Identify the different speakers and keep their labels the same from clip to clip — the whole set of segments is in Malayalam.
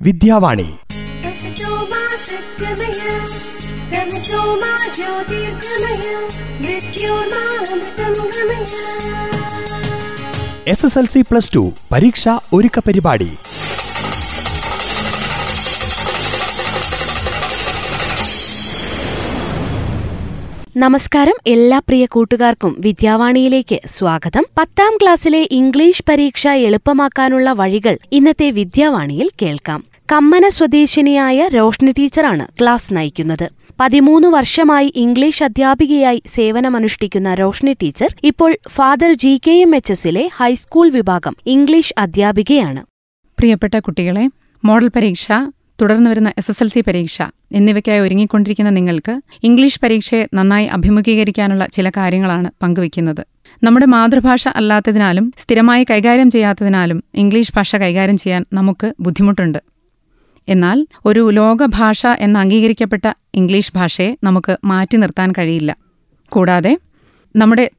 Speaker 1: Vidyavani. S S L C plus two പരീക്ഷ ഒരുക്ക പരിപാടി
Speaker 2: നമസ്കാരം എല്ലാ പ്രിയ കൂട്ടുകാർക്കും വിദ്യാവാണിയിലേക്ക് സ്വാഗതം. പത്താം ക്ലാസ്സിലെ ഇംഗ്ലീഷ് പരീക്ഷ എളുപ്പമാക്കാനുള്ള വഴികൾ ഇന്നത്തെ വിദ്യാവാണിയിൽ കേൾക്കാം. കമ്മന സ്വദേശിനിയായ റോഷ്നി ടീച്ചറാണ് ക്ലാസ് നയിക്കുന്നത്. പതിമൂന്ന് വർഷമായി ഇംഗ്ലീഷ് അധ്യാപികയായി സേവനമനുഷ്ഠിക്കുന്ന റോഷ്നി ടീച്ചർ ഇപ്പോൾ father G K M H എസിലെ ഹൈസ്കൂൾ വിഭാഗം ഇംഗ്ലീഷ് അധ്യാപികയാണ്.
Speaker 3: പ്രിയപ്പെട്ട കുട്ടികളെ മോഡൽ പരീക്ഷ തുടർന്നു വരുന്ന എസ് എസ് എൽ സി പരീക്ഷ എന്നിവയ്ക്കായി ഒരുങ്ങിക്കൊണ്ടിരിക്കുന്ന നിങ്ങൾക്ക് ഇംഗ്ലീഷ് പരീക്ഷയെ നന്നായി അഭിമുഖീകരിക്കാനുള്ള ചില കാര്യങ്ങളാണ് പങ്കുവയ്ക്കുന്നത്. നമ്മുടെ മാതൃഭാഷ അല്ലാത്തതിനാലും സ്ഥിരമായി കൈകാര്യം ചെയ്യാത്തതിനാലും ഇംഗ്ലീഷ് ഭാഷ കൈകാര്യം ചെയ്യാൻ നമുക്ക് ബുദ്ധിമുട്ടുണ്ട്. എന്നാൽ ഒരു ലോകഭാഷ എന്ന് അംഗീകരിക്കപ്പെട്ട ഇംഗ്ലീഷ് ഭാഷയെ നമുക്ക് മാറ്റി നിർത്താൻ കഴിയില്ല. കൂടാതെ നമ്മുടെ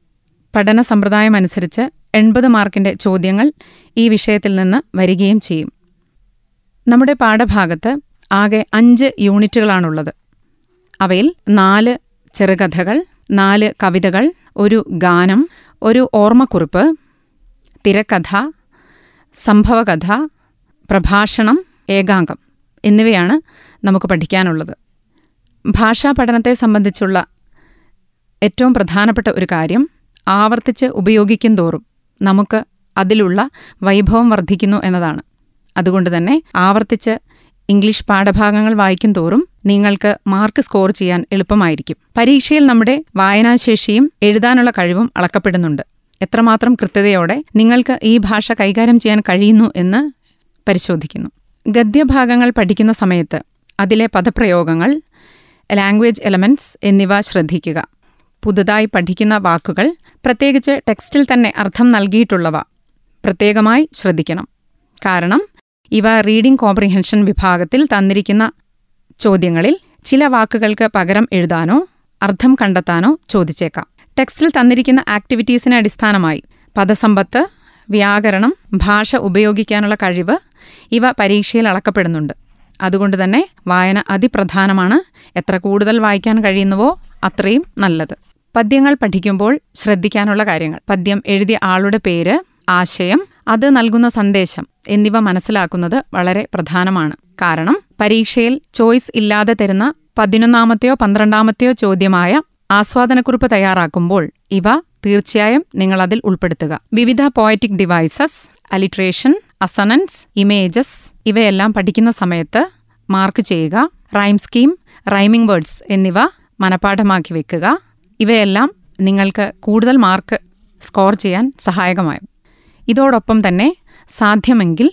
Speaker 3: പഠന സമ്പ്രദായം അനുസരിച്ച് എൺപത് മാർക്കിന്റെ ചോദ്യങ്ങൾ ഈ വിഷയത്തിൽ നിന്ന് വരികയും ചെയ്യും. നമ്മുടെ പാഠഭാഗത്ത് ആകെ അഞ്ച് യൂണിറ്റുകളാണുള്ളത്. അവയിൽ നാല് ചെറുകഥകൾ നാല് കവിതകൾ ഒരു ഗാനം ഒരു ഓർമ്മക്കുറിപ്പ് തിരക്കഥ സംഭവകഥ പ്രഭാഷണം ഏകാംഗം എന്നിവയാണ് നമുക്ക് പഠിക്കാനുള്ളത്. ഭാഷാ പഠനത്തെ സംബന്ധിച്ചുള്ള ഏറ്റവും പ്രധാനപ്പെട്ട ഒരു കാര്യം ആവർത്തിച്ച് ഉപയോഗിക്കും തോറും നമുക്ക് അതിലുള്ള വൈഭവം വർദ്ധിക്കുന്നു എന്നതാണ്. അതുകൊണ്ട് തന്നെ ആവർത്തിച്ച് ഇംഗ്ലീഷ് പാഠഭാഗങ്ങൾ വായിക്കും തോറും നിങ്ങൾക്ക് മാർക്ക് സ്കോർ ചെയ്യാൻ എളുപ്പമായിരിക്കും. പരീക്ഷയിൽ നമ്മുടെ വായനാശേഷിയും എഴുതാനുള്ള കഴിവും അളക്കപ്പെടുന്നുണ്ട്. എത്രമാത്രം കൃത്യതയോടെ നിങ്ങൾക്ക് ഈ ഭാഷ കൈകാര്യം ചെയ്യാൻ കഴിയുന്നു എന്ന് പരിശോധിക്കുന്നു. ഗദ്യഭാഗങ്ങൾ പഠിക്കുന്ന സമയത്ത് അതിലെ പദപ്രയോഗങ്ങൾ ലാംഗ്വേജ് എലമെന്റ്സ് എന്നിവ ശ്രദ്ധിക്കുക. പുതുതായി പഠിക്കുന്ന വാക്കുകൾ പ്രത്യേകിച്ച് ടെക്സ്റ്റിൽ തന്നെ അർത്ഥം നൽകിയിട്ടുള്ളവ പ്രത്യേകമായി ശ്രദ്ധിക്കണം. കാരണം ഇവ റീഡിംഗ് കോംപ്രിഹെൻഷൻ വിഭാഗത്തിൽ തന്നിരിക്കുന്ന ചോദ്യങ്ങളിൽ ചില വാക്കുകൾക്ക് പകരം എഴുതാനോ അർത്ഥം കണ്ടെത്താനോ ചോദിച്ചേക്കാം. ടെക്സ്റ്റിൽ തന്നിരിക്കുന്ന ആക്ടിവിറ്റീസിനെ അടിസ്ഥാനമായി പദസമ്പത്ത് വ്യാകരണം ഭാഷ ഉപയോഗിക്കാനുള്ള കഴിവ് ഇവ പരീക്ഷയിൽ അളക്കപ്പെടുന്നുണ്ട്. അതുകൊണ്ട് തന്നെ വായന അതിപ്രധാനമാണ്. എത്ര കൂടുതൽ വായിക്കാൻ കഴിയുന്നുവോ അത്രയും നല്ലത്. പദ്യങ്ങൾ പഠിക്കുമ്പോൾ ശ്രദ്ധിക്കാനുള്ള കാര്യങ്ങൾ. പദ്യം എഴുതിയ ആളുടെ പേര് ആശയം അത് നൽകുന്ന സന്ദേശം എന്നിവ മനസ്സിലാക്കുന്നത് വളരെ പ്രധാനമാണ്. കാരണം പരീക്ഷയിൽ ചോയ്സ് ഇല്ലാതെ തരുന്ന പതിനൊന്നാമത്തെയോ പന്ത്രണ്ടാമത്തെയോ ചോദ്യമായ ആസ്വാദനക്കുറിപ്പ് തയ്യാറാക്കുമ്പോൾ ഇവ തീർച്ചയായും നിങ്ങൾ അതിൽ ഉൾപ്പെടുത്തുക. വിവിധ poetic devices alliteration assonance images ഇവയെല്ലാം പഠിക്കുന്ന സമയത്ത് മാർക്ക് ചെയ്യുക റൈം സ്കീം റൈമിംഗ് വേർഡ്സ് എന്നിവ മനഃപാഠമാക്കി വെക്കുക. ഇവയെല്ലാം നിങ്ങൾക്ക് കൂടുതൽ മാർക്ക് സ്കോർ ചെയ്യാൻ സഹായകമാകും. ഇതോടൊപ്പം തന്നെ സാധ്യമെങ്കിൽ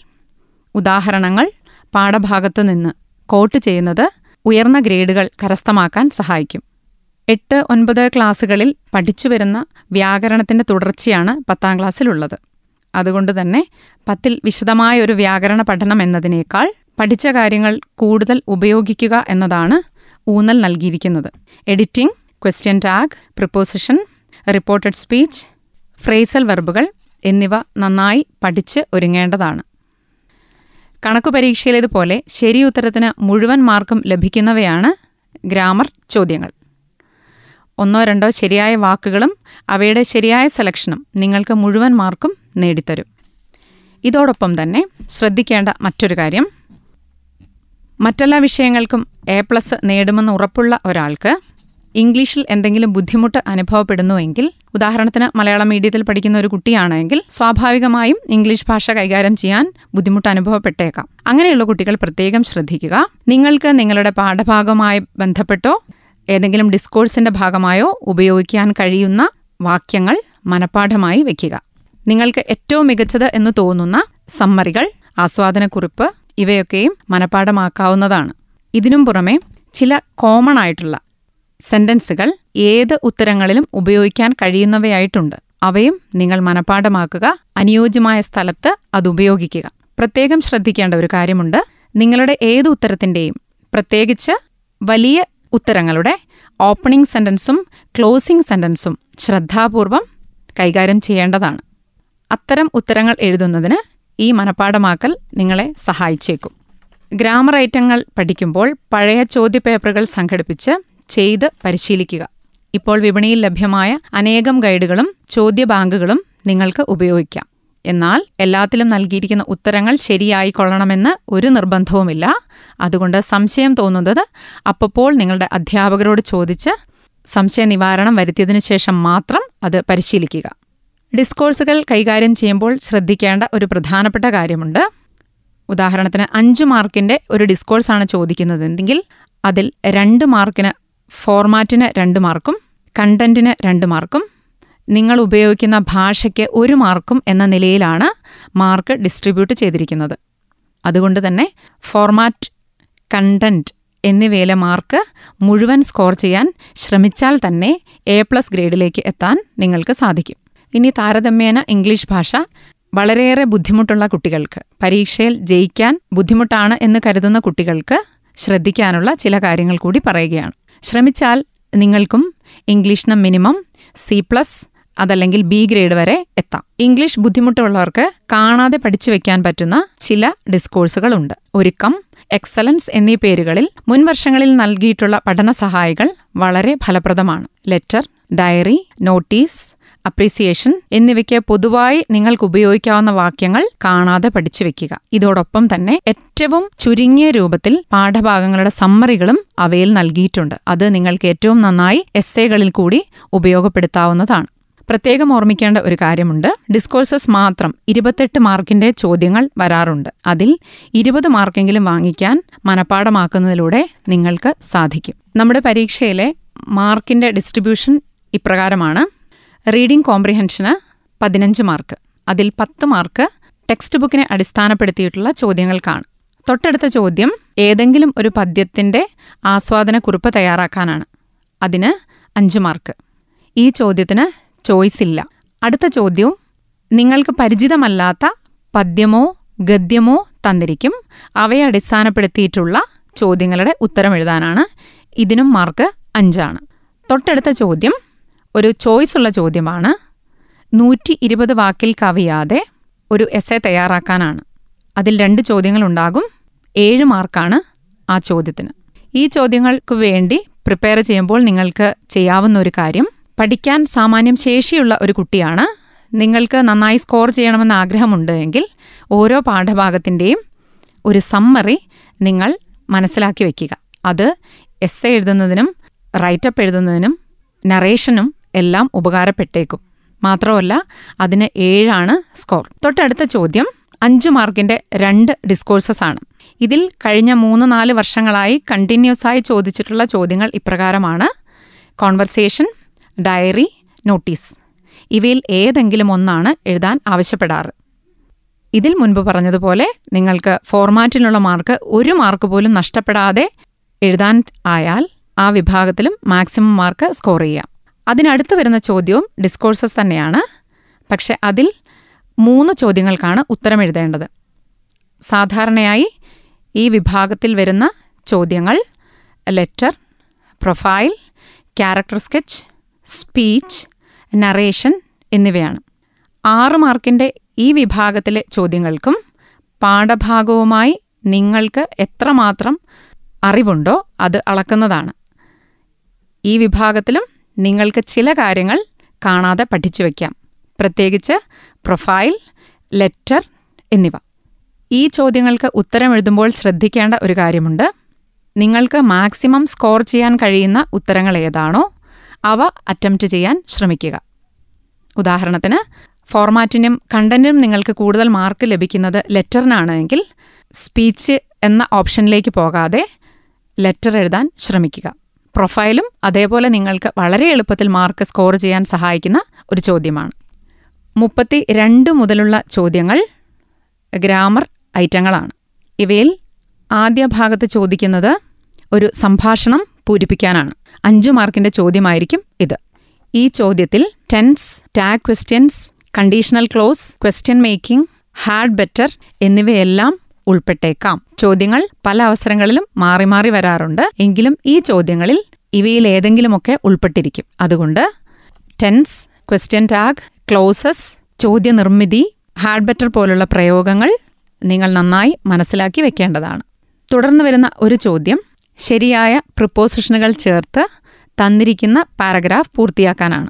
Speaker 3: ഉദാഹരണങ്ങൾ പാഠഭാഗത്തു നിന്ന് കോട്ട് ചെയ്യുന്നത് ഉയർന്ന ഗ്രേഡുകൾ കരസ്ഥമാക്കാൻ സഹായിക്കും. എട്ട് ഒൻപത് ക്ലാസ്സുകളിൽ പഠിച്ചു വരുന്ന വ്യാകരണത്തിന്റെ തുടർച്ചയാണ് പത്താം ക്ലാസ്സിലുള്ളത്. അതുകൊണ്ട് തന്നെ പത്തിൽ വിശദമായ ഒരു വ്യാകരണ പഠനം എന്നതിനേക്കാൾ പഠിച്ച കാര്യങ്ങൾ കൂടുതൽ ഉപയോഗിക്കുക എന്നതാണ് ഊന്നൽ നൽകിയിരിക്കുന്നത്. Editing question tag preposition reported speech phrasal വെർബുകൾ എന്നിവ നന്നായി പഠിച്ച് ഒരുങ്ങേണ്ടതാണ്. കണക്കു പരീക്ഷയിലേതുപോലെ ശരി ഉത്തരത്തിന് മുഴുവൻ മാർക്കും ലഭിക്കുന്നവയാണ് ഗ്രാമർ ചോദ്യങ്ങൾ. ഒന്നോ രണ്ടോ ശരിയായ വാക്കുകളും അവയുടെ ശരിയായ സെലക്ഷനും നിങ്ങൾക്ക് മുഴുവൻ മാർക്കും നേടിത്തരും. ഇതോടൊപ്പം തന്നെ ശ്രദ്ധിക്കേണ്ട മറ്റൊരു കാര്യം. മറ്റെല്ലാ വിഷയങ്ങൾക്കും എ പ്ലസ് നേടുമെന്ന് ഉറപ്പുള്ള ഒരാൾക്ക് ഇംഗ്ലീഷിൽ എന്തെങ്കിലും ബുദ്ധിമുട്ട് അനുഭവപ്പെടുന്നുവെങ്കിൽ ഉദാഹരണത്തിന് മലയാളം മീഡിയത്തിൽ പഠിക്കുന്ന ഒരു കുട്ടിയാണെങ്കിൽ സ്വാഭാവികമായും ഇംഗ്ലീഷ് ഭാഷ കൈകാര്യം ചെയ്യാൻ ബുദ്ധിമുട്ട് അനുഭവപ്പെട്ടേക്കാം. അങ്ങനെയുള്ള കുട്ടികൾ പ്രത്യേകം ശ്രദ്ധിക്കുക. നിങ്ങൾക്ക് നിങ്ങളുടെ പാഠഭാഗമായി ബന്ധപ്പെട്ടോ ഏതെങ്കിലും ഡിസ്കോഴ്സിന്റെ ഭാഗമായോ ഉപയോഗിക്കാൻ കഴിയുന്ന വാക്യങ്ങൾ മനഃപ്പാഠമായി വയ്ക്കുക നിങ്ങൾക്ക് ഏറ്റവും മികച്ചത് എന്ന് തോന്നുന്ന സമ്മറികൾ ആസ്വാദനക്കുറിപ്പ് ഇവയൊക്കെയും മനഃപ്പാഠമാക്കാവുന്നതാണ്. ഇതിനും പുറമെ ചില കോമൺ ആയിട്ടുള്ള സെന്റൻസുകൾ ഏത് ഉത്തരങ്ങളിലും ഉപയോഗിക്കാൻ കഴിയുന്നവയായിട്ടുണ്ട്. അവയും നിങ്ങൾ മനഃപ്പാഠമാക്കുക അനുയോജ്യമായ സ്ഥലത്ത് അത് ഉപയോഗിക്കുക. പ്രത്യേകം ശ്രദ്ധിക്കേണ്ട ഒരു കാര്യമുണ്ട്. നിങ്ങളുടെ ഏത് ഉത്തരത്തിന്റെയും പ്രത്യേകിച്ച് വലിയ ഉത്തരങ്ങളുടെ ഓപ്പണിംഗ് സെന്റൻസും ക്ലോസിംഗ് സെന്റൻസും ശ്രദ്ധാപൂർവം കൈകാര്യം ചെയ്യേണ്ടതാണ്. അത്തരം ഉത്തരങ്ങൾ എഴുതുന്നതിന് ഈ മനഃപ്പാഠമാക്കൽ നിങ്ങളെ സഹായിച്ചേക്കും. ഗ്രാമർ ഐറ്റങ്ങൾ പഠിക്കുമ്പോൾ പഴയ ചോദ്യപേപ്പറുകൾ സംഘടിപ്പിച്ച് ചെയ്ത് പരിശീലിക്കുക. ഇപ്പോൾ വിപണിയിൽ ലഭ്യമായ അനേകം ഗൈഡുകളും ചോദ്യ ബാങ്കുകളും നിങ്ങൾക്ക് ഉപയോഗിക്കാം. എന്നാൽ എല്ലാത്തിലും നൽകിയിരിക്കുന്ന ഉത്തരങ്ങൾ ശരിയായി കൊള്ളണമെന്ന് ഒരു നിർബന്ധവുമില്ല. അതുകൊണ്ട് സംശയം തോന്നുന്നത് അപ്പോൾ നിങ്ങളുടെ അധ്യാപകരോട് ചോദിച്ച് സംശയ നിവാരണം വരുത്തിയതിനു ശേഷം മാത്രം അത് പരിശീലിക്കുക. ഡിസ്കോഴ്സുകൾ കൈകാര്യം ചെയ്യുമ്പോൾ ശ്രദ്ധിക്കേണ്ട ഒരു പ്രധാനപ്പെട്ട കാര്യമുണ്ട്. ഉദാഹരണത്തിന് അഞ്ച് മാർക്കിന്റെ ഒരു ഡിസ്കോഴ്സാണ് ചോദിക്കുന്നതെങ്കിൽ അതിൽ രണ്ട് മാർക്കിന് ഫോർമാറ്റിന് രണ്ട് മാർക്കും കണ്ടന്റിന് രണ്ട് മാർക്കും നിങ്ങൾ ഉപയോഗിക്കുന്ന ഭാഷയ്ക്ക് ഒരു മാർക്കും എന്ന നിലയിലാണ് മാർക്ക് ഡിസ്ട്രിബ്യൂട്ട് ചെയ്തിരിക്കുന്നത്. അതുകൊണ്ട് തന്നെ ഫോർമാറ്റ് കണ്ടന്റ് എന്നിവയിലെ മാർക്ക് മുഴുവൻ സ്കോർ ചെയ്യാൻ ശ്രമിച്ചാൽ തന്നെ എ പ്ലസ് ഗ്രേഡിലേക്ക് എത്താൻ നിങ്ങൾക്ക് സാധിക്കും. ഇനി താരതമ്യേന ഇംഗ്ലീഷ് ഭാഷ വളരെയേറെ ബുദ്ധിമുട്ടുള്ള കുട്ടികൾക്ക് പരീക്ഷയിൽ ജയിക്കാൻ ബുദ്ധിമുട്ടാണ് എന്ന് കരുതുന്ന കുട്ടികൾക്ക് ശ്രദ്ധിക്കാനുള്ള ചില കാര്യങ്ങൾ കൂടി പറയുകയാണ്. ശ്രമിച്ചാൽ നിങ്ങൾക്കും ഇംഗ്ലീഷിന് മിനിമം സി പ്ലസ് അതല്ലെങ്കിൽ ബി ഗ്രേഡ് വരെ എത്താം. ഇംഗ്ലീഷ് ബുദ്ധിമുട്ടുള്ളവർക്ക് കാണാതെ പഠിച്ചു വെക്കാൻ പറ്റുന്ന ചില ഡിസ്കോഴ്സുകളുണ്ട് ഒരുക്കം എക്സലൻസ് എന്നീ പേരുകളിൽ മുൻ വർഷങ്ങളിൽ നൽകിയിട്ടുള്ള പഠന സഹായികൾ വളരെ ഫലപ്രദമാണ്. ലെറ്റർ ഡയറി നോട്ടീസ് അപ്രീസിയേഷൻ എന്നിവയ്ക്ക് പൊതുവായി നിങ്ങൾക്ക് ഉപയോഗിക്കാവുന്ന വാക്യങ്ങൾ കാണാതെ പഠിച്ചു വെക്കുക. ഇതോടൊപ്പം തന്നെ ഏറ്റവും ചുരുങ്ങിയ രൂപത്തിൽ പാഠഭാഗങ്ങളുടെ സമ്മറികളും അവയിൽ നൽകിയിട്ടുണ്ട്. അത് നിങ്ങൾക്ക് ഏറ്റവും നന്നായി എസ്സേകളിൽ കൂടി ഉപയോഗപ്പെടുത്താവുന്നതാണ്. പ്രത്യേകം ഓർമ്മിക്കേണ്ട ഒരു കാര്യമുണ്ട്. ഡിസ്കോഴ്സസ് മാത്രം ഇരുപത്തെട്ട് മാർക്കിന്റെ ചോദ്യങ്ങൾ വരാറുണ്ട്. അതിൽ ഇരുപത് മാർക്കെങ്കിലും വാങ്ങിക്കാൻ മനഃപ്പാടമാക്കുന്നതിലൂടെ നിങ്ങൾക്ക് സാധിക്കും. നമ്മുടെ പരീക്ഷയിലെ മാർക്കിന്റെ ഡിസ്ട്രിബ്യൂഷൻ ഇപ്രകാരമാണ്. റീഡിംഗ് കോംപ്രിഹെൻഷന് പതിനഞ്ച് മാർക്ക്. അതിൽ പത്ത് മാർക്ക് ടെക്സ്റ്റ് ബുക്കിനെ അടിസ്ഥാനപ്പെടുത്തിയിട്ടുള്ള ചോദ്യങ്ങൾക്കാണ്. തൊട്ടടുത്ത ചോദ്യം ഏതെങ്കിലും ഒരു പദ്യത്തിന്റെ ആസ്വാദനക്കുറിപ്പ് തയ്യാറാക്കാനാണ്. അതിന് അഞ്ച് മാർക്ക്. ഈ ചോദ്യത്തിന് ചോയ്സ് ഇല്ല. അടുത്ത ചോദ്യവും നിങ്ങൾക്ക് പരിചിതമല്ലാത്ത പദ്യമോ ഗദ്യമോ തന്നിരിക്കും. അവയെ അടിസ്ഥാനപ്പെടുത്തിയിട്ടുള്ള ചോദ്യങ്ങളുടെ ഉത്തരം എഴുതാനാണ് ഇതിനും മാർക്ക് അഞ്ചാണ്. തൊട്ടടുത്ത ചോദ്യം ഒരു ചോയ്സ് ഉള്ള ചോദ്യമാണ്. നൂറ്റി ഇരുപത് വാക്കിൽ കവിയാതെ ഒരു എസ്സെ തയ്യാറാക്കാനാണ്. അതിൽ രണ്ട് ചോദ്യങ്ങളുണ്ടാകും. ഏഴ് മാർക്കാണ് ആ ചോദ്യത്തിന്. ഈ ചോദ്യങ്ങൾക്ക് വേണ്ടി പ്രിപ്പയർ ചെയ്യുമ്പോൾ നിങ്ങൾക്ക് ചെയ്യാവുന്ന ഒരു കാര്യം പഠിക്കാൻ സാമാന്യം ശേഷിയുള്ള ഒരു കുട്ടിയാണ്. നിങ്ങൾക്ക് നന്നായി സ്കോർ ചെയ്യണമെന്ന് ആഗ്രഹമുണ്ട് എങ്കിൽ ഓരോ പാഠഭാഗത്തിന്റെയും ഒരു സമ്മറി നിങ്ങൾ മനസ്സിലാക്കി വയ്ക്കുക അത് എസ് എഴുതുന്നതിനും റൈറ്റപ്പ് എഴുതുന്നതിനും നറേഷനും എല്ലാം ഉപകാരപ്പെട്ടേക്കും. മാത്രമല്ല അതിന് ഏഴാണ് സ്കോർ. തൊട്ടടുത്ത ചോദ്യം അഞ്ച് മാർക്കിന്റെ രണ്ട് ഡിസ്കോഴ്സസ് ആണ്. ഇതിൽ കഴിഞ്ഞ മൂന്ന് നാല് വർഷങ്ങളായി കണ്ടിന്യൂസ് ആയി ചോദിച്ചിട്ടുള്ള ചോദ്യങ്ങൾ ഇപ്രകാരമാണ്. കോൺവെർസേഷൻ ഡയറി നോട്ടീസ് ഇവയിൽ ഏതെങ്കിലും ഒന്നാണ് എഴുതാൻ ആവശ്യപ്പെടാറ്. ഇതിൽ മുൻപ് പറഞ്ഞതുപോലെ നിങ്ങൾക്ക് ഫോർമാറ്റിലുള്ള മാർക്ക് ഒരു മാർക്ക് പോലും നഷ്ടപ്പെടാതെ എഴുതാൻ ആയാൽ ആ വിഭാഗത്തിലും മാക്സിമം മാർക്ക് സ്കോർ ചെയ്യാം. അതിനടുത്ത് വരുന്ന ചോദ്യവും ഡിസ്കോഴ്സസ് തന്നെയാണ്. പക്ഷെ അതിൽ മൂന്ന് ചോദ്യങ്ങൾക്കാണ് ഉത്തരം എഴുതേണ്ടത്. സാധാരണയായി ഈ വിഭാഗത്തിൽ വരുന്ന ചോദ്യങ്ങൾ letter profile character sketch speech narration എന്നിവയാണ്. ആറ് മാർക്കിന്റെ ഈ വിഭാഗത്തിലെ ചോദ്യങ്ങൾക്കും പാഠഭാഗവുമായി നിങ്ങൾക്ക് എത്രമാത്രം അറിവുണ്ടോ അത് അളക്കുന്നതാണ്. ഈ വിഭാഗത്തിലും നിങ്ങൾക്ക് ചില കാര്യങ്ങൾ കാണാതെ പഠിച്ചു വയ്ക്കാം പ്രത്യേകിച്ച് പ്രൊഫൈൽ ലെറ്റർ എന്നിവ. ഈ ചോദ്യങ്ങൾക്ക് ഉത്തരം എഴുതുമ്പോൾ ശ്രദ്ധിക്കേണ്ട ഒരു കാര്യമുണ്ട്. നിങ്ങൾക്ക് മാക്സിമം സ്കോർ ചെയ്യാൻ കഴിയുന്ന ഉത്തരങ്ങൾ ഏതാണോ അവ അറ്റംപ്റ്റ് ചെയ്യാൻ ശ്രമിക്കുക. ഉദാഹരണത്തിന് ഫോർമാറ്റിനും കണ്ടന്റിനും നിങ്ങൾക്ക് കൂടുതൽ മാർക്ക് ലഭിക്കുന്നത് ലെറ്ററിനാണ് എങ്കിൽ സ്പീച്ച് എന്ന ഓപ്ഷനിലേക്ക് പോകാതെ ലെറ്റർ എഴുതാൻ ശ്രമിക്കുക. പ്രൊഫൈലും അതേപോലെ നിങ്ങൾക്ക് വളരെ എളുപ്പത്തിൽ മാർക്ക് സ്കോർ ചെയ്യാൻ സഹായിക്കുന്ന ഒരു ചോദ്യമാണ്. മുപ്പത്തി രണ്ട് മുതലുള്ള ചോദ്യങ്ങൾ ഗ്രാമർ ഐറ്റങ്ങളാണ്. ഇവയിൽ ആദ്യ ഭാഗത്ത് ചോദിക്കുന്നത് ഒരു സംഭാഷണം പൂരിപ്പിക്കാനാണ്. അഞ്ച് മാർക്കിന്റെ ചോദ്യമായിരിക്കും ഇത്. ഈ ചോദ്യത്തിൽ tense tag questions conditional clause question making had better എന്നിവയെല്ലാം ഉൾപ്പെട്ടേക്കാം. ചോദ്യങ്ങൾ പല അവസരങ്ങളിലും മാറി മാറി വരാറുണ്ട്. എങ്കിലും ഈ ചോദ്യങ്ങളിൽ ഇവയിൽ ഏതെങ്കിലുമൊക്കെ ഉൾപ്പെട്ടിരിക്കും. അതുകൊണ്ട് ടെൻസ് ക്വസ്റ്റ്യൻ ടാഗ് ക്ലോസസ് ചോദ്യ നിർമ്മിതി ഹാഡ് ബെറ്റർ പോലുള്ള പ്രയോഗങ്ങൾ നിങ്ങൾ നന്നായി മനസ്സിലാക്കി വെക്കേണ്ടതാണ്. തുടർന്ന് വരുന്ന ഒരു ചോദ്യം ശരിയായ പ്രിപ്പോസിഷനുകൾ ചേർത്ത് തന്നിരിക്കുന്ന പാരഗ്രാഫ് പൂർത്തിയാക്കാനാണ്.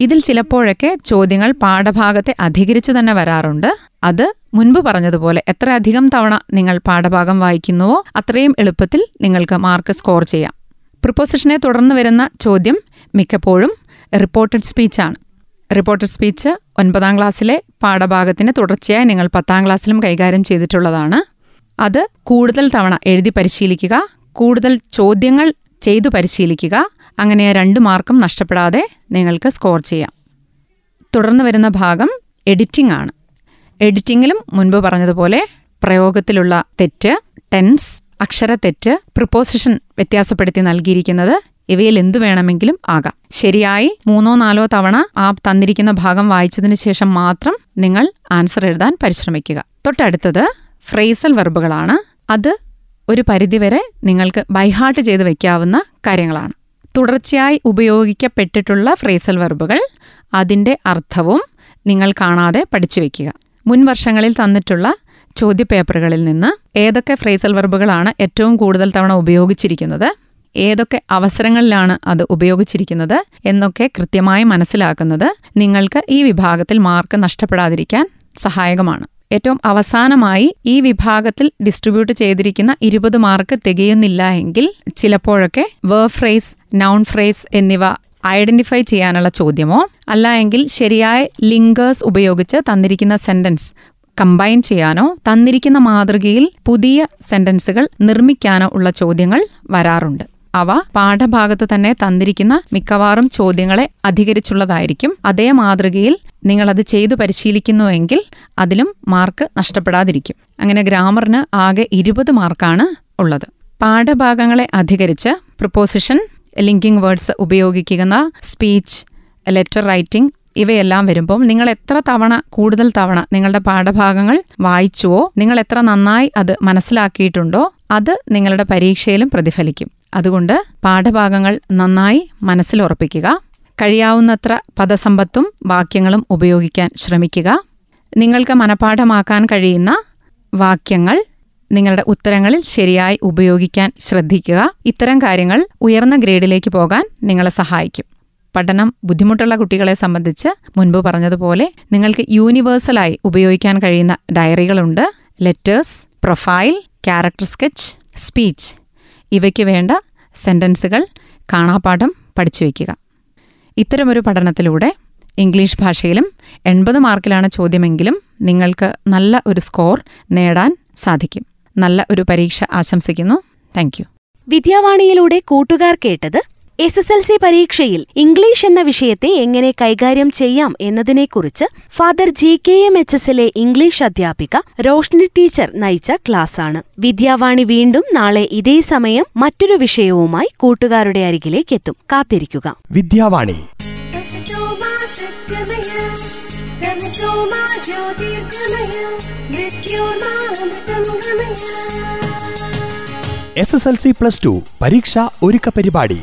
Speaker 3: ഇതിൽ ചിലപ്പോഴൊക്കെ ചോദ്യങ്ങൾ പാഠഭാഗത്തെ അധികരിച്ചു തന്നെ വരാറുണ്ട്. അത് മുൻപ് പറഞ്ഞതുപോലെ എത്ര അധികം തവണ നിങ്ങൾ പാഠഭാഗം വായിക്കുന്നുവോ അത്രയും എളുപ്പത്തിൽ നിങ്ങൾക്ക് മാർക്ക് സ്കോർ ചെയ്യാം. പ്രിപ്പോസിഷനെ തുടർന്ന് വരുന്ന ചോദ്യം മിക്കപ്പോഴും റിപ്പോർട്ടഡ് സ്പീച്ചാണ്. റിപ്പോർട്ടഡ് സ്പീച്ച് ഒൻപതാം ക്ലാസ്സിലെ പാഠഭാഗത്തിന് തുടർച്ചയായി നിങ്ങൾ പത്താം ക്ലാസ്സിലും കൈകാര്യം ചെയ്തിട്ടുള്ളതാണ്. അത് കൂടുതൽ തവണ എഴുതി പരിശീലിക്കുക കൂടുതൽ ചോദ്യങ്ങൾ ചെയ്തു പരിശീലിക്കുക അങ്ങനെ രണ്ട് മാർക്കും നഷ്ടപ്പെടാതെ നിങ്ങൾക്ക് സ്കോർ ചെയ്യാം. തുടർന്ന് വരുന്ന ഭാഗം എഡിറ്റിംഗ് ആണ്. എഡിറ്റിങ്ങിലും മുൻപ് പറഞ്ഞതുപോലെ പ്രയോഗത്തിലുള്ള തെറ്റ് ടെൻസ് അക്ഷരത്തെറ്റ് പ്രിപ്പോസിഷൻ വ്യത്യാസപ്പെടുത്തി നൽകിയിരിക്കുന്നത് ഇവയിൽ എന്തു വേണമെങ്കിലും ആകാം. ശരിയായി മൂന്നോ നാലോ തവണ ആ തന്നിരിക്കുന്ന ഭാഗം വായിച്ചതിന് ശേഷം മാത്രം നിങ്ങൾ ആൻസർ എഴുതാൻ പരിശ്രമിക്കുക. തൊട്ടടുത്തത് ഫ്രേസൽ വെർബുകളാണ് അത് ഒരു പരിധിവരെ നിങ്ങൾക്ക് ബൈഹാർട്ട് ചെയ്ത് വയ്ക്കാവുന്ന കാര്യങ്ങളാണ്. തുടർച്ചയായി ഉപയോഗിക്കപ്പെട്ടിട്ടുള്ള ഫ്രേസൽ വെർബുകൾ അതിന്റെ അർത്ഥവും നിങ്ങൾ കാണാതെ പഠിച്ചു വയ്ക്കുക മുൻ വർഷങ്ങളിൽ തന്നിട്ടുള്ള ചോദ്യപേപ്പറുകളിൽ നിന്ന് ഏതൊക്കെ ഫ്രേസൽ വെർബുകളാണ് ഏറ്റവും കൂടുതൽ തവണ ഉപയോഗിച്ചിരിക്കുന്നത് ഏതൊക്കെ അവസരങ്ങളിലാണ് അത് ഉപയോഗിച്ചിരിക്കുന്നത് എന്നൊക്കെ കൃത്യമായി മനസ്സിലാക്കുന്നത് നിങ്ങൾക്ക് ഈ വിഭാഗത്തിൽ മാർക്ക് നഷ്ടപ്പെടാതിരിക്കാൻ സഹായകമാണ്. ഏറ്റവും അവസാനമായി ഈ വിഭാഗത്തിൽ ഡിസ്ട്രിബ്യൂട്ട് ചെയ്തിരിക്കുന്ന ഇരുപത് മാർക്ക് തികയുന്നില്ല എങ്കിൽ ചിലപ്പോഴൊക്കെ വേർ ഫ്രേസ് നൗൺ ഫ്രേസ് എന്നിവ ഐഡന്റിഫൈ ചെയ്യാനുള്ള ചോദ്യമോ? അല്ല എങ്കിൽ ശരിയായ ലിങ്കേഴ്സ് ഉപയോഗിച്ച് തന്നിരിക്കുന്ന സെന്റൻസ് കമ്പൈൻ ചെയ്യാനോ തന്നിരിക്കുന്ന മാതൃകയിൽ പുതിയ സെന്റൻസുകൾ നിർമ്മിക്കാനോ ഉള്ള ചോദ്യങ്ങൾ വരാറുണ്ട്. അവ പാഠഭാഗത്ത് തന്നെ തന്നിരിക്കുന്ന മിക്കവാറും ചോദ്യങ്ങളെ അധികരിച്ചുള്ളതായിരിക്കും. അതേ മാതൃകയിൽ നിങ്ങളത് ചെയ്തു പരിശീലിക്കുന്നുവെങ്കിൽ അതിലും മാർക്ക് നഷ്ടപ്പെടാതിരിക്കും. അങ്ങനെ ഗ്രാമറിന് ആകെ ഇരുപത് മാർക്കാണ് ഉള്ളത്. പാഠഭാഗങ്ങളെ അധികരിച്ച് പ്രിപ്പോസിഷൻ ലിങ്കിങ് വേർഡ്സ് ഉപയോഗിക്കുന്ന സ്പീച്ച് ലെറ്റർ റൈറ്റിംഗ് ഇവയെല്ലാം വരുമ്പോൾ നിങ്ങൾ എത്ര തവണ കൂടുതൽ തവണ നിങ്ങളുടെ പാഠഭാഗങ്ങൾ വായിച്ചുവോ നിങ്ങൾ എത്ര നന്നായി അത് മനസ്സിലാക്കിയിട്ടുണ്ടോ അത് നിങ്ങളുടെ പരീക്ഷയിലും പ്രതിഫലിക്കും. അതുകൊണ്ട് പാഠഭാഗങ്ങൾ നന്നായി മനസ്സിൽ ഉറപ്പിക്കുക. കഴിയാവുന്നത്ര പദസമ്പത്തും വാക്യങ്ങളും ഉപയോഗിക്കാൻ ശ്രമിക്കുക. നിങ്ങൾക്ക് മനഃപ്പാഠമാക്കാൻ കഴിയുന്ന വാക്യങ്ങൾ നിങ്ങളുടെ ഉത്തരങ്ങളിൽ ശരിയായി ഉപയോഗിക്കാൻ ശ്രദ്ധിക്കുക. ഇത്തരം കാര്യങ്ങൾ ഉയർന്ന ഗ്രേഡിലേക്ക് പോകാൻ നിങ്ങളെ സഹായിക്കും. പഠനം ബുദ്ധിമുട്ടുള്ള കുട്ടികളെ സംബന്ധിച്ച് മുൻപ് പറഞ്ഞതുപോലെ നിങ്ങൾക്ക് യൂണിവേഴ്സലായി ഉപയോഗിക്കാൻ കഴിയുന്ന ഡയറികളുണ്ട്. Letters profile character sketch speech. ഇവയ്ക്ക് വേണ്ട സെന്റൻസുകൾ കാണാപാഠം പഠിച്ചു വയ്ക്കുക. ഇത്തരമൊരു പഠനത്തിലൂടെ ഇംഗ്ലീഷ് ഭാഷയിലും എൺപത് മാർക്കിലാണ് ചോദ്യമെങ്കിലും നിങ്ങൾക്ക് നല്ല ഒരു സ്കോർ നേടാൻ സാധിക്കും. നല്ല ഒരു പരീക്ഷ ആശംസിക്കുന്നു. താങ്ക് യു
Speaker 2: വിദ്യാവാണിയിലൂടെ കൂട്ടുകാർ കേട്ടത് എസ് എസ് എൽ സി പരീക്ഷയിൽ ഇംഗ്ലീഷ് എന്ന വിഷയത്തെ എങ്ങനെ കൈകാര്യം ചെയ്യാം എന്നതിനെക്കുറിച്ച് father G K M H എസിലെ ഇംഗ്ലീഷ് അധ്യാപിക റോഷ്നി ടീച്ചർ നയിച്ച ക്ലാസ്സാണ്. വിദ്യാവാണി വീണ്ടും നാളെ ഇതേ സമയം മറ്റൊരു വിഷയവുമായി കൂട്ടുകാരുടെ അരികിലേക്ക് എത്തും. കാത്തിരിക്കുക.
Speaker 1: Vidyavani.
Speaker 4: സത്യമയ
Speaker 1: S S L C plus two പരീക്ഷ ഒരുക്ക പരിപാടി